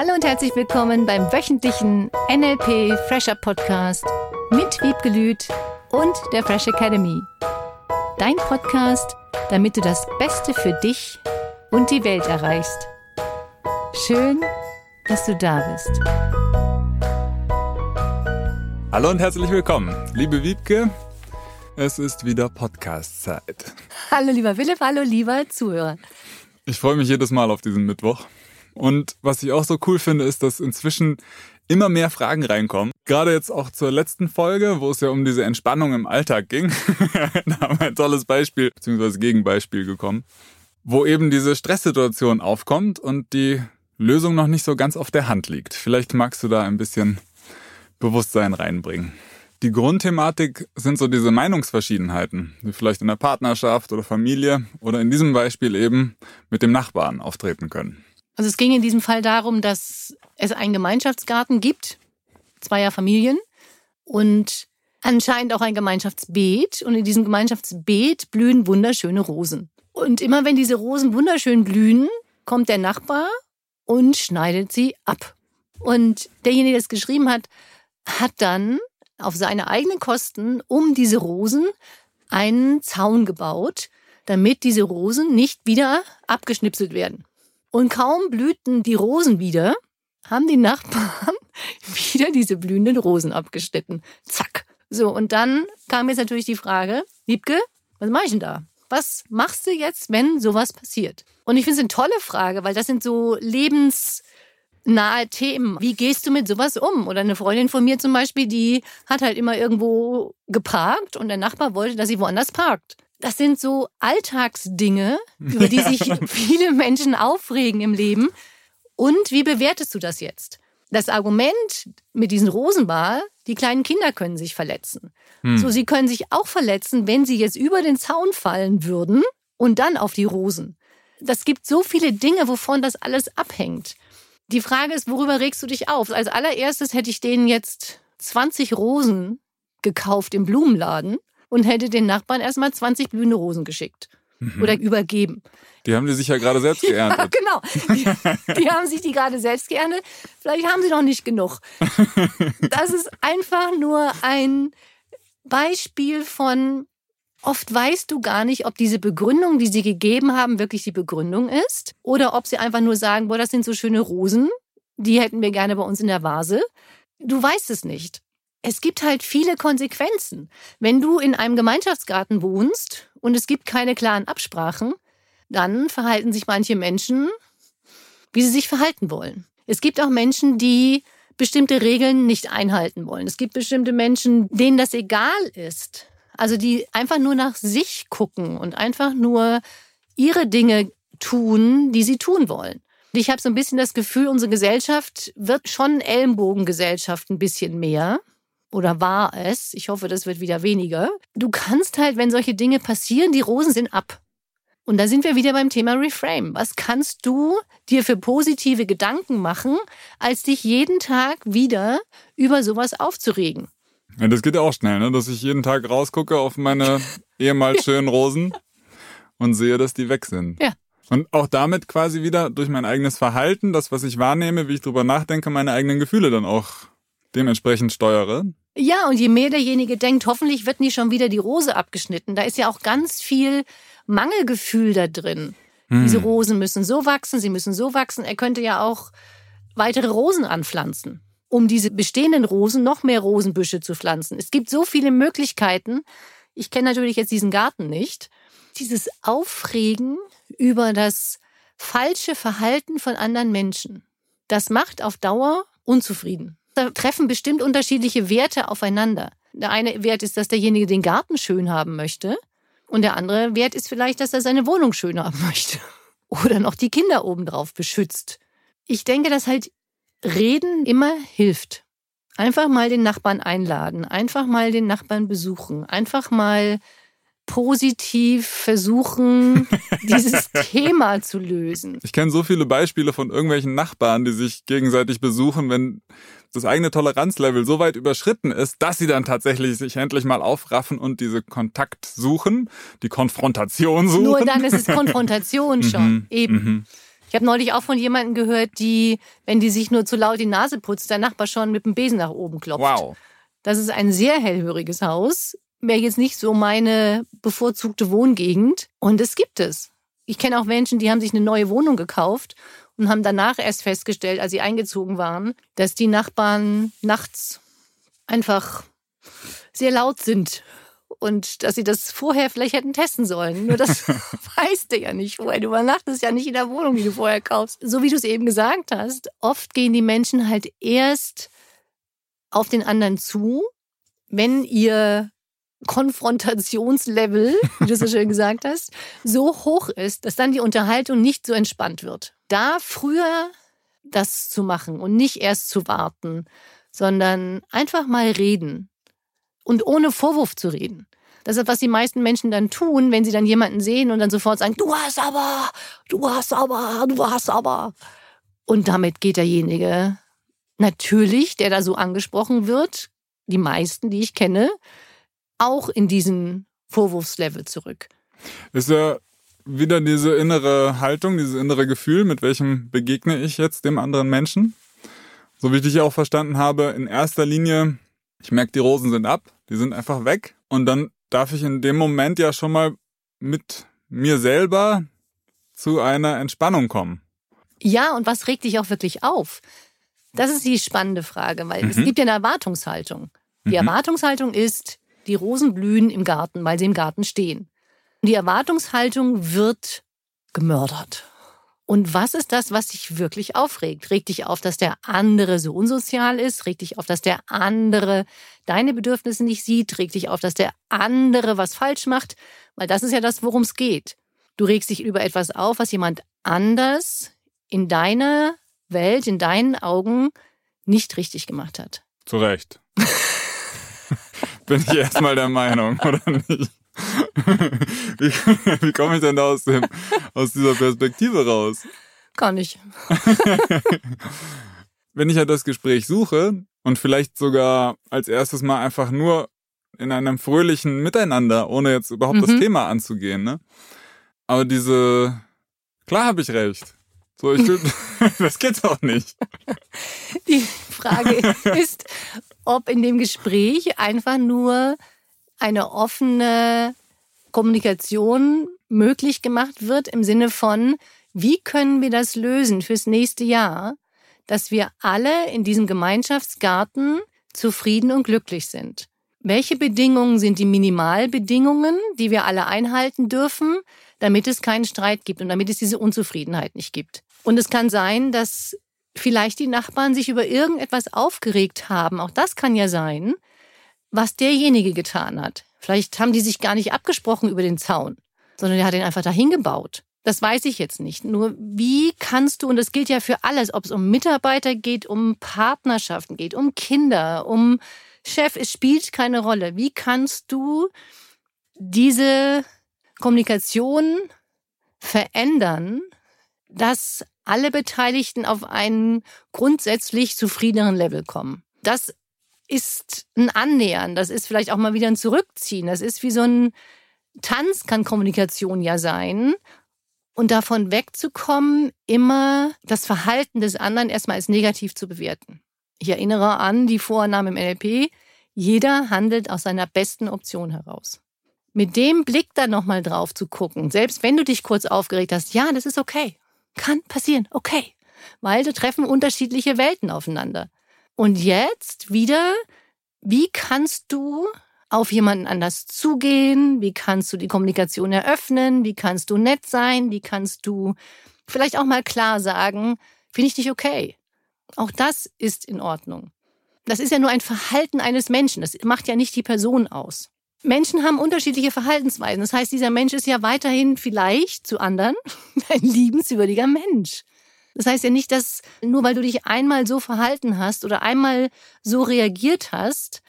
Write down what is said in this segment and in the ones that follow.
Hallo und herzlich willkommen beim wöchentlichen NLP Fresher Podcast mit Wiebke Lüth und der Fresh Academy. Dein Podcast, damit du das Beste für dich und die Welt erreichst. Schön, dass du da bist. Hallo und herzlich willkommen, liebe Wiebke. Es ist wieder Podcast-Zeit. Hallo lieber Philipp, hallo lieber Zuhörer. Ich freue mich jedes Mal auf diesen Mittwoch. Und was ich auch so cool finde, ist, dass inzwischen immer mehr Fragen reinkommen. Gerade jetzt auch zur letzten Folge, wo es ja um diese Entspannung im Alltag ging. da haben wir ein tolles Beispiel bzw. Gegenbeispiel gekommen, wo eben diese Stresssituation aufkommt und die Lösung noch nicht so ganz auf der Hand liegt. Vielleicht magst du da ein bisschen Bewusstsein reinbringen. Die Grundthematik sind so diese Meinungsverschiedenheiten, die vielleicht in der Partnerschaft oder Familie oder in diesem Beispiel eben mit dem Nachbarn auftreten können. Also es ging in diesem Fall darum, dass es einen Gemeinschaftsgarten gibt, zweier Familien und anscheinend auch ein Gemeinschaftsbeet. Und in diesem Gemeinschaftsbeet blühen wunderschöne Rosen. Und immer wenn diese Rosen wunderschön blühen, kommt der Nachbar und schneidet sie ab. Und derjenige, der es geschrieben hat, hat dann auf seine eigenen Kosten um diese Rosen einen Zaun gebaut, damit diese Rosen nicht wieder abgeschnipselt werden. Und kaum blühten die Rosen wieder, haben die Nachbarn wieder diese blühenden Rosen abgeschnitten. Zack. So, und dann kam jetzt natürlich die Frage, Liebke, was mache ich denn da? Was machst du jetzt, wenn sowas passiert? Und ich finde es eine tolle Frage, weil das sind so lebensnahe Themen. Wie gehst du mit sowas um? Oder eine Freundin von mir zum Beispiel, die hat halt immer irgendwo geparkt und der Nachbar wollte, dass sie woanders parkt das sind so Alltagsdinge, über die sich viele Menschen aufregen im Leben. Und wie bewertest du das jetzt? Das Argument mit diesen Rosen war, die kleinen Kinder können sich verletzen. Hm. So, sie können sich auch verletzen, wenn sie jetzt über den Zaun fallen würden und dann auf die Rosen. Das gibt so viele Dinge, wovon das alles abhängt. Die Frage ist, worüber regst du dich auf? Als allererstes hätte ich denen jetzt 20 Rosen gekauft im Blumenladen und hätte den Nachbarn erstmal 20 blühende Rosen geschickt mhm. oder übergeben. Die haben die sich ja gerade selbst geerntet. Ja, genau. Die, die haben sich die gerade selbst geerntet. Vielleicht haben sie noch nicht genug. Das ist einfach nur ein Beispiel von, oft weißt du gar nicht, ob diese Begründung, die sie gegeben haben, wirklich die Begründung ist oder ob sie einfach nur sagen, boah, das sind so schöne Rosen, die hätten wir gerne bei uns in der Vase. Du weißt es nicht es gibt halt viele Konsequenzen. Wenn du in einem Gemeinschaftsgarten wohnst und es gibt keine klaren Absprachen, dann verhalten sich manche Menschen, wie sie sich verhalten wollen. Es gibt auch Menschen, die bestimmte Regeln nicht einhalten wollen. Es gibt bestimmte Menschen, denen das egal ist. Also die einfach nur nach sich gucken und einfach nur ihre Dinge tun, die sie tun wollen. Ich habe so ein bisschen das Gefühl, unsere Gesellschaft wird schon Ellenbogengesellschaft ein bisschen mehr oder war es, ich hoffe, das wird wieder weniger, du kannst halt, wenn solche Dinge passieren, die Rosen sind ab. Und da sind wir wieder beim Thema Reframe. Was kannst du dir für positive Gedanken machen, als dich jeden Tag wieder über sowas aufzuregen? Ja, das geht ja auch schnell, ne? dass ich jeden Tag rausgucke auf meine ehemals schönen Rosen und sehe, dass die weg sind. Ja. Und auch damit quasi wieder durch mein eigenes Verhalten, das, was ich wahrnehme, wie ich drüber nachdenke, meine eigenen Gefühle dann auch dementsprechend steuere. Ja, und je mehr derjenige denkt, hoffentlich wird nie schon wieder die Rose abgeschnitten. Da ist ja auch ganz viel Mangelgefühl da drin. Hm. Diese Rosen müssen so wachsen, sie müssen so wachsen. Er könnte ja auch weitere Rosen anpflanzen, um diese bestehenden Rosen noch mehr Rosenbüsche zu pflanzen. Es gibt so viele Möglichkeiten. Ich kenne natürlich jetzt diesen Garten nicht. Dieses Aufregen über das falsche Verhalten von anderen Menschen, das macht auf Dauer unzufrieden da treffen bestimmt unterschiedliche Werte aufeinander. Der eine Wert ist, dass derjenige den Garten schön haben möchte. Und der andere Wert ist vielleicht, dass er seine Wohnung schön haben möchte. Oder noch die Kinder obendrauf beschützt. Ich denke, dass halt Reden immer hilft. Einfach mal den Nachbarn einladen, einfach mal den Nachbarn besuchen, einfach mal positiv versuchen, dieses Thema zu lösen. Ich kenne so viele Beispiele von irgendwelchen Nachbarn, die sich gegenseitig besuchen, wenn das eigene Toleranzlevel so weit überschritten ist, dass sie dann tatsächlich sich endlich mal aufraffen und diese Kontakt suchen, die Konfrontation suchen. Nur dann ist es Konfrontation schon, mhm, eben. Mhm. Ich habe neulich auch von jemandem gehört, die, wenn die sich nur zu laut die Nase putzt, der Nachbar schon mit dem Besen nach oben klopft. Wow. Das ist ein sehr hellhöriges Haus. Wäre jetzt nicht so meine bevorzugte Wohngegend. Und es gibt es. Ich kenne auch Menschen, die haben sich eine neue Wohnung gekauft und haben danach erst festgestellt, als sie eingezogen waren, dass die Nachbarn nachts einfach sehr laut sind und dass sie das vorher vielleicht hätten testen sollen. Nur das weißt du ja nicht vorher. Du übernachtest ja nicht in der Wohnung, die du vorher kaufst. So wie du es eben gesagt hast, oft gehen die Menschen halt erst auf den anderen zu, wenn ihr Konfrontationslevel, wie du so schön gesagt hast, so hoch ist, dass dann die Unterhaltung nicht so entspannt wird. Da früher das zu machen und nicht erst zu warten, sondern einfach mal reden und ohne Vorwurf zu reden. Das ist, was die meisten Menschen dann tun, wenn sie dann jemanden sehen und dann sofort sagen, du hast aber, du hast aber, du hast aber. Und damit geht derjenige natürlich, der da so angesprochen wird, die meisten, die ich kenne, auch in diesen Vorwurfslevel zurück. Ist ja wieder diese innere Haltung, dieses innere Gefühl, mit welchem begegne ich jetzt dem anderen Menschen. So wie ich dich auch verstanden habe, in erster Linie, ich merke, die Rosen sind ab, die sind einfach weg. Und dann darf ich in dem Moment ja schon mal mit mir selber zu einer Entspannung kommen. Ja, und was regt dich auch wirklich auf? Das ist die spannende Frage, weil mhm. es gibt ja eine Erwartungshaltung. Die mhm. Erwartungshaltung ist, die Rosen blühen im Garten, weil sie im Garten stehen. Die Erwartungshaltung wird gemördert. Und was ist das, was dich wirklich aufregt? Regt dich auf, dass der andere so unsozial ist? Regt dich auf, dass der andere deine Bedürfnisse nicht sieht? Regt dich auf, dass der andere was falsch macht? Weil das ist ja das, worum es geht. Du regst dich über etwas auf, was jemand anders in deiner Welt, in deinen Augen nicht richtig gemacht hat. Zu Recht. Bin ich erstmal der Meinung, oder nicht? wie, wie komme ich denn da aus, dem, aus dieser Perspektive raus? Gar nicht. Wenn ich ja das Gespräch suche und vielleicht sogar als erstes mal einfach nur in einem fröhlichen Miteinander, ohne jetzt überhaupt mhm. das Thema anzugehen, ne? Aber diese, klar habe ich recht. So, ich will, das geht doch nicht. Die Frage ist, ob in dem Gespräch einfach nur eine offene Kommunikation möglich gemacht wird im Sinne von, wie können wir das lösen fürs nächste Jahr, dass wir alle in diesem Gemeinschaftsgarten zufrieden und glücklich sind. Welche Bedingungen sind die Minimalbedingungen, die wir alle einhalten dürfen, damit es keinen Streit gibt und damit es diese Unzufriedenheit nicht gibt? Und es kann sein, dass vielleicht die Nachbarn sich über irgendetwas aufgeregt haben. Auch das kann ja sein, was derjenige getan hat. Vielleicht haben die sich gar nicht abgesprochen über den Zaun, sondern er hat ihn einfach dahin gebaut. Das weiß ich jetzt nicht. Nur wie kannst du, und das gilt ja für alles, ob es um Mitarbeiter geht, um Partnerschaften geht, um Kinder, um Chef, es spielt keine Rolle. Wie kannst du diese Kommunikation verändern, dass alle Beteiligten auf einen grundsätzlich zufriedeneren Level kommen? Das ist ein Annähern, das ist vielleicht auch mal wieder ein Zurückziehen, das ist wie so ein Tanz kann Kommunikation ja sein. Und davon wegzukommen, immer das Verhalten des anderen erstmal als negativ zu bewerten. Ich erinnere an die Vorannahme im NLP, jeder handelt aus seiner besten Option heraus. Mit dem Blick dann nochmal drauf zu gucken, selbst wenn du dich kurz aufgeregt hast, ja, das ist okay. Kann passieren, okay. Weil da treffen unterschiedliche Welten aufeinander. Und jetzt wieder, wie kannst du auf jemanden anders zugehen? Wie kannst du die Kommunikation eröffnen? Wie kannst du nett sein? Wie kannst du vielleicht auch mal klar sagen, finde ich dich okay? Auch das ist in Ordnung. Das ist ja nur ein Verhalten eines Menschen. Das macht ja nicht die Person aus. Menschen haben unterschiedliche Verhaltensweisen. Das heißt, dieser Mensch ist ja weiterhin vielleicht zu anderen ein liebenswürdiger Mensch. Das heißt ja nicht, dass nur weil du dich einmal so verhalten hast oder einmal so reagiert hast,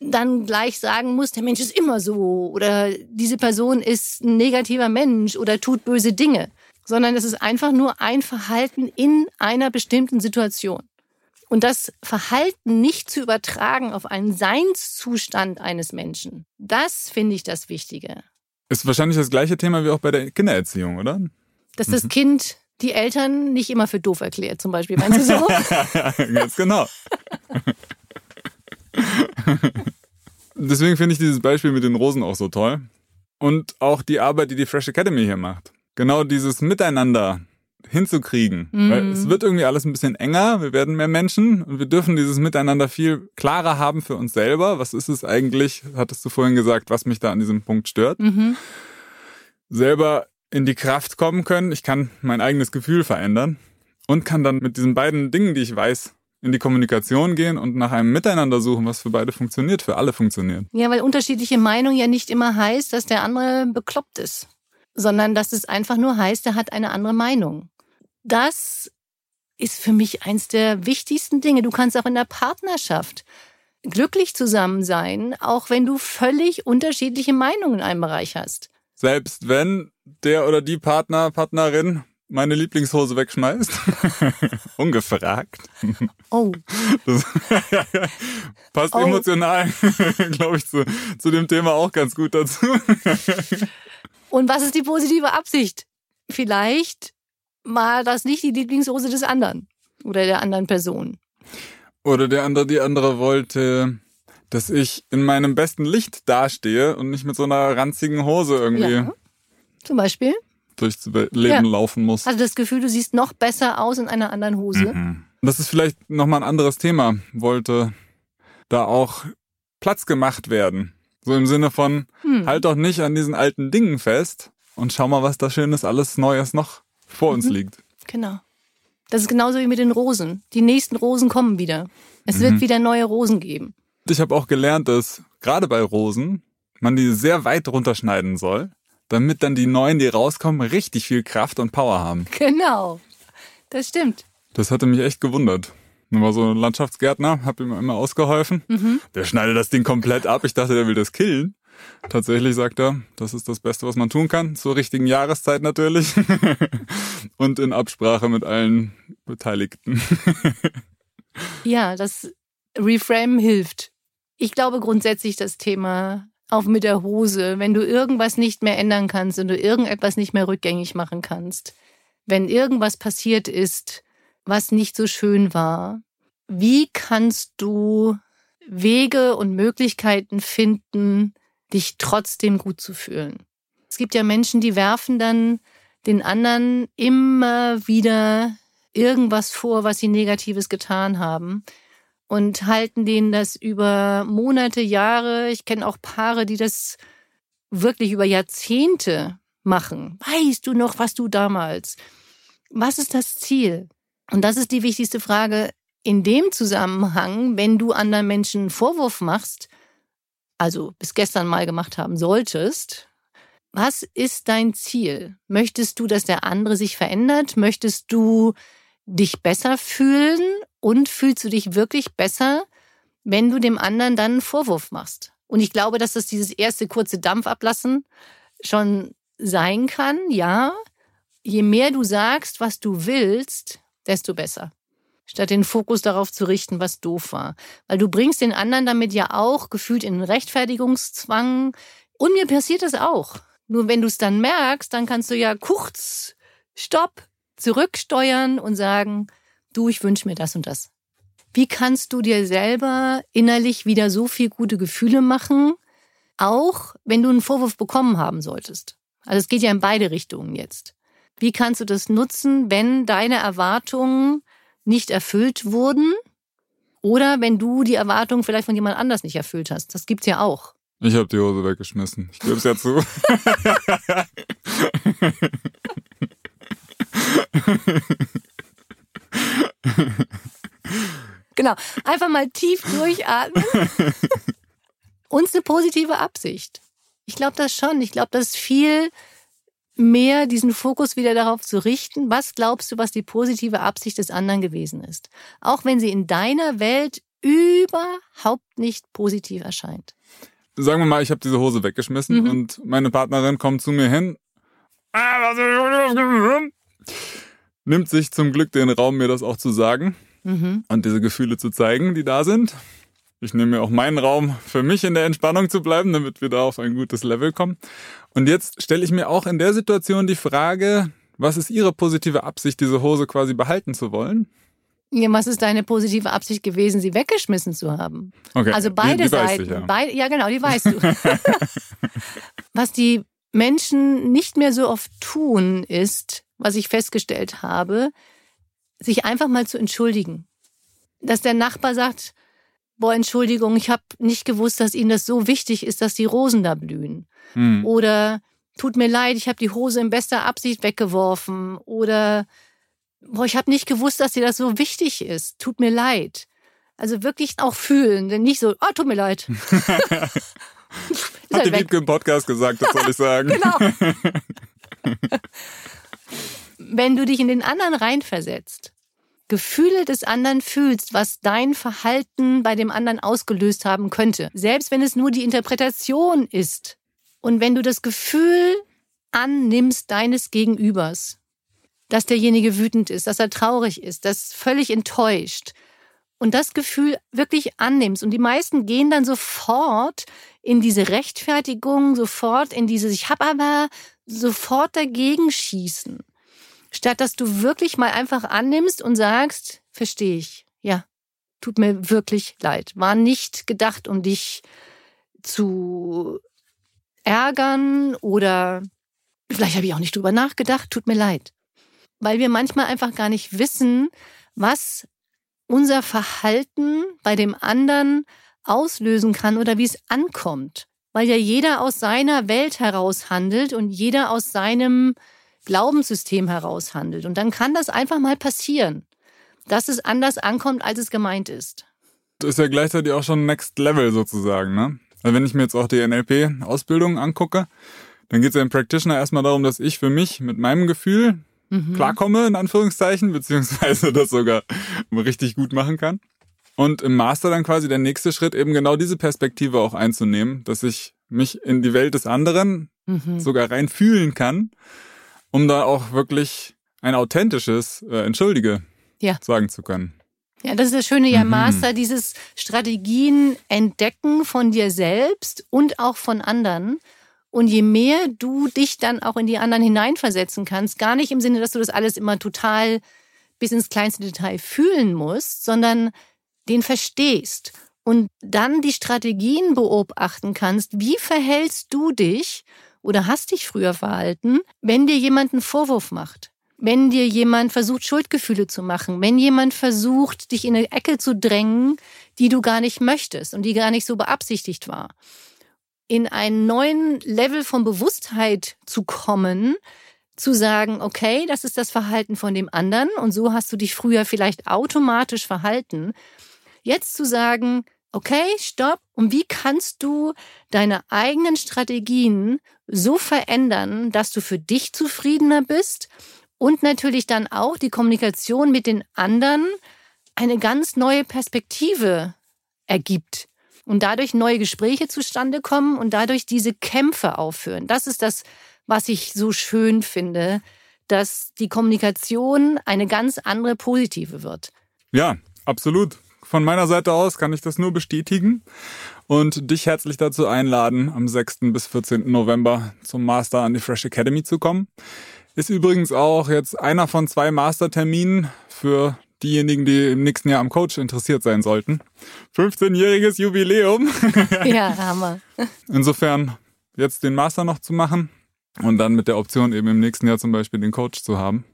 dann gleich sagen musst, der Mensch ist immer so oder diese Person ist ein negativer Mensch oder tut böse Dinge, sondern es ist einfach nur ein Verhalten in einer bestimmten Situation. Und das Verhalten nicht zu übertragen auf einen Seinszustand eines Menschen, das finde ich das Wichtige. Ist wahrscheinlich das gleiche Thema wie auch bei der Kindererziehung, oder? Dass das mhm. Kind die Eltern nicht immer für doof erklärt, zum Beispiel. Meinst du so? Ganz genau. Deswegen finde ich dieses Beispiel mit den Rosen auch so toll. Und auch die Arbeit, die die Fresh Academy hier macht. Genau dieses Miteinander hinzukriegen. Mhm. Weil es wird irgendwie alles ein bisschen enger, wir werden mehr Menschen und wir dürfen dieses Miteinander viel klarer haben für uns selber. Was ist es eigentlich, hattest du vorhin gesagt, was mich da an diesem Punkt stört? Mhm. Selber in die Kraft kommen können. Ich kann mein eigenes Gefühl verändern und kann dann mit diesen beiden Dingen, die ich weiß, in die Kommunikation gehen und nach einem Miteinander suchen, was für beide funktioniert, für alle funktioniert. Ja, weil unterschiedliche Meinung ja nicht immer heißt, dass der andere bekloppt ist, sondern dass es einfach nur heißt, er hat eine andere Meinung. Das ist für mich eins der wichtigsten Dinge. Du kannst auch in der Partnerschaft glücklich zusammen sein, auch wenn du völlig unterschiedliche Meinungen in einem Bereich hast. Selbst wenn der oder die Partner, Partnerin meine Lieblingshose wegschmeißt. Ungefragt. Oh. Das passt oh. emotional, glaube ich, zu, zu dem Thema auch ganz gut dazu. Und was ist die positive Absicht? Vielleicht war das nicht die Lieblingshose des anderen oder der anderen Person. Oder der andere, die andere wollte, dass ich in meinem besten Licht dastehe und nicht mit so einer ranzigen Hose irgendwie. Ja. Zum Beispiel? durchs Leben ja. laufen muss. Also das Gefühl, du siehst noch besser aus in einer anderen Hose. Mhm. Das ist vielleicht nochmal ein anderes Thema. Wollte da auch Platz gemacht werden. So im Sinne von, hm. halt doch nicht an diesen alten Dingen fest und schau mal, was da Schönes, alles Neues noch vor uns mhm. liegt. Genau. Das ist genauso wie mit den Rosen. Die nächsten Rosen kommen wieder. Es mhm. wird wieder neue Rosen geben. Ich habe auch gelernt, dass gerade bei Rosen man die sehr weit runterschneiden soll, damit dann die neuen, die rauskommen, richtig viel Kraft und Power haben. Genau, das stimmt. Das hatte mich echt gewundert. Ich war so ein Landschaftsgärtner, hab ihm immer ausgeholfen. Mhm. Der schneidet das Ding komplett ab. Ich dachte, der will das killen. Tatsächlich sagt er, das ist das Beste, was man tun kann. Zur richtigen Jahreszeit natürlich. und in Absprache mit allen Beteiligten. ja, das Reframe hilft. Ich glaube grundsätzlich, das Thema auf mit der Hose, wenn du irgendwas nicht mehr ändern kannst und du irgendetwas nicht mehr rückgängig machen kannst, wenn irgendwas passiert ist, was nicht so schön war, wie kannst du Wege und Möglichkeiten finden, dich trotzdem gut zu fühlen? Es gibt ja Menschen, die werfen dann den anderen immer wieder irgendwas vor, was sie Negatives getan haben und halten denen das über Monate, Jahre. Ich kenne auch Paare, die das wirklich über Jahrzehnte machen. Weißt du noch, was du damals? Was ist das Ziel? Und das ist die wichtigste Frage in dem Zusammenhang, wenn du anderen Menschen einen Vorwurf machst, also bis gestern mal gemacht haben solltest, was ist dein Ziel? Möchtest du, dass der andere sich verändert? Möchtest du dich besser fühlen und fühlst du dich wirklich besser, wenn du dem anderen dann einen Vorwurf machst. Und ich glaube, dass das dieses erste kurze Dampfablassen schon sein kann, ja. Je mehr du sagst, was du willst, desto besser. Statt den Fokus darauf zu richten, was doof war. Weil du bringst den anderen damit ja auch gefühlt in Rechtfertigungszwang. Und mir passiert das auch. Nur wenn du es dann merkst, dann kannst du ja kurz, stopp, zurücksteuern und sagen, du, ich wünsche mir das und das. Wie kannst du dir selber innerlich wieder so viel gute Gefühle machen, auch wenn du einen Vorwurf bekommen haben solltest? Also es geht ja in beide Richtungen jetzt. Wie kannst du das nutzen, wenn deine Erwartungen nicht erfüllt wurden oder wenn du die Erwartungen vielleicht von jemand anders nicht erfüllt hast? Das gibt's ja auch. Ich habe die Hose weggeschmissen. Ich gebe es ja zu. genau. Einfach mal tief durchatmen. Und eine positive Absicht. Ich glaube das schon. Ich glaube, dass viel mehr diesen Fokus wieder darauf zu richten, was glaubst du, was die positive Absicht des anderen gewesen ist. Auch wenn sie in deiner Welt überhaupt nicht positiv erscheint. Sagen wir mal, ich habe diese Hose weggeschmissen mhm. und meine Partnerin kommt zu mir hin. Ah, nimmt sich zum Glück den Raum, mir das auch zu sagen mhm. und diese Gefühle zu zeigen, die da sind. Ich nehme mir auch meinen Raum für mich in der Entspannung zu bleiben, damit wir da auf ein gutes Level kommen. Und jetzt stelle ich mir auch in der Situation die Frage, was ist Ihre positive Absicht, diese Hose quasi behalten zu wollen? Ja, was ist deine positive Absicht gewesen, sie weggeschmissen zu haben? Okay. Also beide die, die Seiten. ich, ja. Beid, ja, genau, die weißt du. was die Menschen nicht mehr so oft tun, ist, was ich festgestellt habe, sich einfach mal zu entschuldigen. Dass der Nachbar sagt, boah, Entschuldigung, ich habe nicht gewusst, dass Ihnen das so wichtig ist, dass die Rosen da blühen. Hm. Oder tut mir leid, ich habe die Hose in bester Absicht weggeworfen. Oder boah, ich habe nicht gewusst, dass dir das so wichtig ist. Tut mir leid. Also wirklich auch fühlen, denn nicht so, ah, tut mir leid. Hat halt die. Wiebke im Podcast gesagt, das soll ich sagen. Genau. Wenn du dich in den anderen reinversetzt, Gefühle des anderen fühlst, was dein Verhalten bei dem anderen ausgelöst haben könnte, selbst wenn es nur die Interpretation ist, und wenn du das Gefühl annimmst deines Gegenübers, dass derjenige wütend ist, dass er traurig ist, dass völlig enttäuscht, und das Gefühl wirklich annimmst. Und die meisten gehen dann sofort in diese Rechtfertigung, sofort in dieses, ich habe aber sofort dagegen schießen. Statt dass du wirklich mal einfach annimmst und sagst, verstehe ich, ja, tut mir wirklich leid. War nicht gedacht, um dich zu ärgern oder vielleicht habe ich auch nicht drüber nachgedacht, tut mir leid. Weil wir manchmal einfach gar nicht wissen, was unser Verhalten bei dem anderen auslösen kann oder wie es ankommt. Weil ja jeder aus seiner Welt heraus handelt und jeder aus seinem Glaubenssystem heraus handelt. Und dann kann das einfach mal passieren, dass es anders ankommt, als es gemeint ist. Das ist ja gleichzeitig auch schon Next Level sozusagen, ne? Also wenn ich mir jetzt auch die NLP-Ausbildung angucke, dann geht es ja im Practitioner erstmal darum, dass ich für mich mit meinem Gefühl Mhm. klarkomme, in Anführungszeichen, beziehungsweise das sogar richtig gut machen kann. Und im Master dann quasi der nächste Schritt, eben genau diese Perspektive auch einzunehmen, dass ich mich in die Welt des anderen Mhm. sogar rein fühlen kann, um da auch wirklich ein authentisches äh, Entschuldige Ja. sagen zu können. Ja, das ist das Schöne ja Mhm. Master, dieses Strategien entdecken von dir selbst und auch von anderen. Und je mehr du dich dann auch in die anderen hineinversetzen kannst, gar nicht im Sinne, dass du das alles immer total bis ins kleinste Detail fühlen musst, sondern den verstehst und dann die Strategien beobachten kannst, wie verhältst du dich oder hast dich früher verhalten, wenn dir jemand einen Vorwurf macht. Wenn dir jemand versucht, Schuldgefühle zu machen, wenn jemand versucht, dich in eine Ecke zu drängen, die du gar nicht möchtest und die gar nicht so beabsichtigt war. In einen neuen Level von Bewusstheit zu kommen, zu sagen, okay, das ist das Verhalten von dem anderen und so hast du dich früher vielleicht automatisch verhalten. Jetzt zu sagen, okay, stopp, und wie kannst du deine eigenen Strategien so verändern, dass du für dich zufriedener bist und natürlich dann auch die Kommunikation mit den anderen eine ganz neue Perspektive ergibt und dadurch neue Gespräche zustande kommen und dadurch diese Kämpfe aufhören. Das ist das, was ich so schön finde, dass die Kommunikation eine ganz andere positive wird. Ja, absolut. Von meiner Seite aus kann ich das nur bestätigen und dich herzlich dazu einladen, am 6. bis 14. November zum Master an die Fresh Academy zu kommen. Ist übrigens auch jetzt einer von zwei Masterterminen für diejenigen, die im nächsten Jahr am Coach interessiert sein sollten. 15-jähriges Jubiläum. Ja, Hammer. Insofern jetzt den Master noch zu machen und dann mit der Option eben im nächsten Jahr zum Beispiel den Coach zu haben.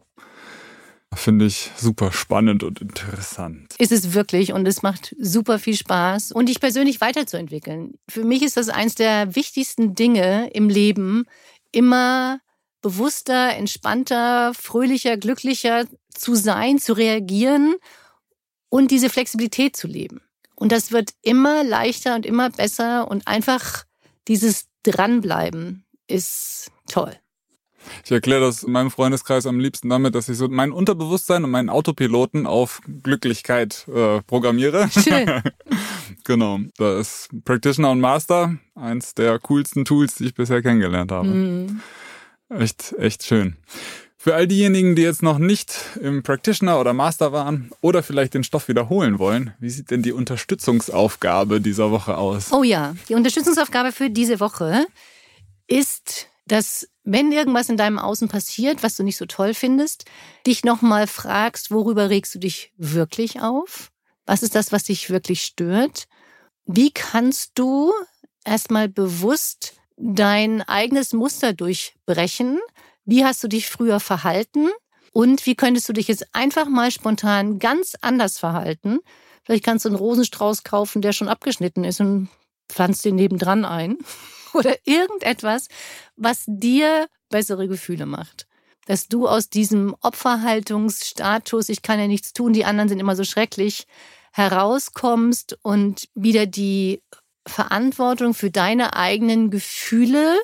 Finde ich super spannend und interessant. Ist es wirklich und es macht super viel Spaß und dich persönlich weiterzuentwickeln. Für mich ist das eins der wichtigsten Dinge im Leben, immer bewusster, entspannter, fröhlicher, glücklicher zu sein, zu reagieren und diese Flexibilität zu leben. Und das wird immer leichter und immer besser und einfach dieses Dranbleiben ist toll. Ich erkläre das in meinem Freundeskreis am liebsten damit, dass ich so mein Unterbewusstsein und meinen Autopiloten auf Glücklichkeit äh, programmiere. Schön. genau. Da ist Practitioner und Master eins der coolsten Tools, die ich bisher kennengelernt habe. Mhm. Echt, echt schön. Für all diejenigen, die jetzt noch nicht im Practitioner oder Master waren oder vielleicht den Stoff wiederholen wollen, wie sieht denn die Unterstützungsaufgabe dieser Woche aus? Oh ja, die Unterstützungsaufgabe für diese Woche ist dass wenn irgendwas in deinem Außen passiert, was du nicht so toll findest, dich nochmal fragst, worüber regst du dich wirklich auf? Was ist das, was dich wirklich stört? Wie kannst du erstmal bewusst dein eigenes Muster durchbrechen? Wie hast du dich früher verhalten? Und wie könntest du dich jetzt einfach mal spontan ganz anders verhalten? Vielleicht kannst du einen Rosenstrauß kaufen, der schon abgeschnitten ist und pflanzt den nebendran ein. Oder irgendetwas, was dir bessere Gefühle macht. Dass du aus diesem Opferhaltungsstatus, ich kann ja nichts tun, die anderen sind immer so schrecklich, herauskommst und wieder die Verantwortung für deine eigenen Gefühle,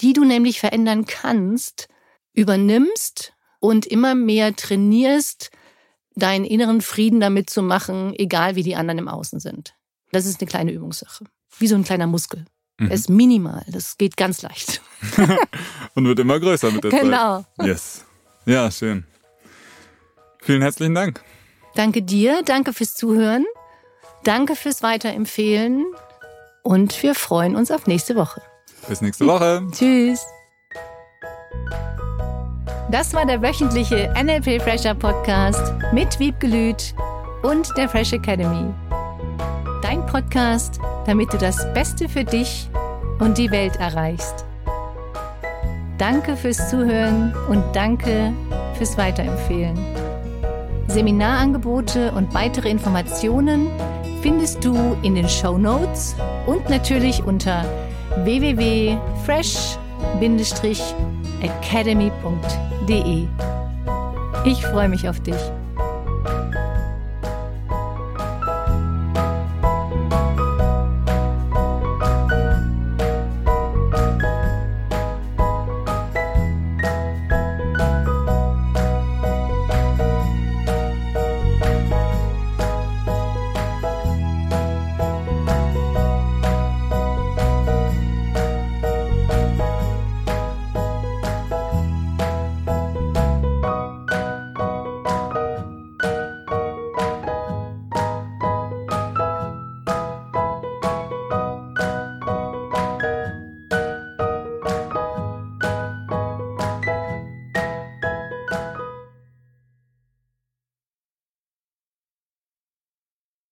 die du nämlich verändern kannst, übernimmst und immer mehr trainierst, deinen inneren Frieden damit zu machen, egal wie die anderen im Außen sind. Das ist eine kleine Übungssache. Wie so ein kleiner Muskel. Mhm. Er ist minimal. Das geht ganz leicht. und wird immer größer mit der genau. Zeit. Genau. Yes. Ja, schön. Vielen herzlichen Dank. Danke dir, danke fürs Zuhören, danke fürs Weiterempfehlen und wir freuen uns auf nächste Woche. Bis nächste Woche. Tschüss. Das war der wöchentliche NLP Fresher Podcast mit Wiebgelüt und der Fresh Academy. Dein Podcast, damit du das Beste für dich und die Welt erreichst. Danke fürs Zuhören und danke fürs Weiterempfehlen. Seminarangebote und weitere Informationen findest du in den Show Notes und natürlich unter www.fresh-academy.de. Ich freue mich auf dich.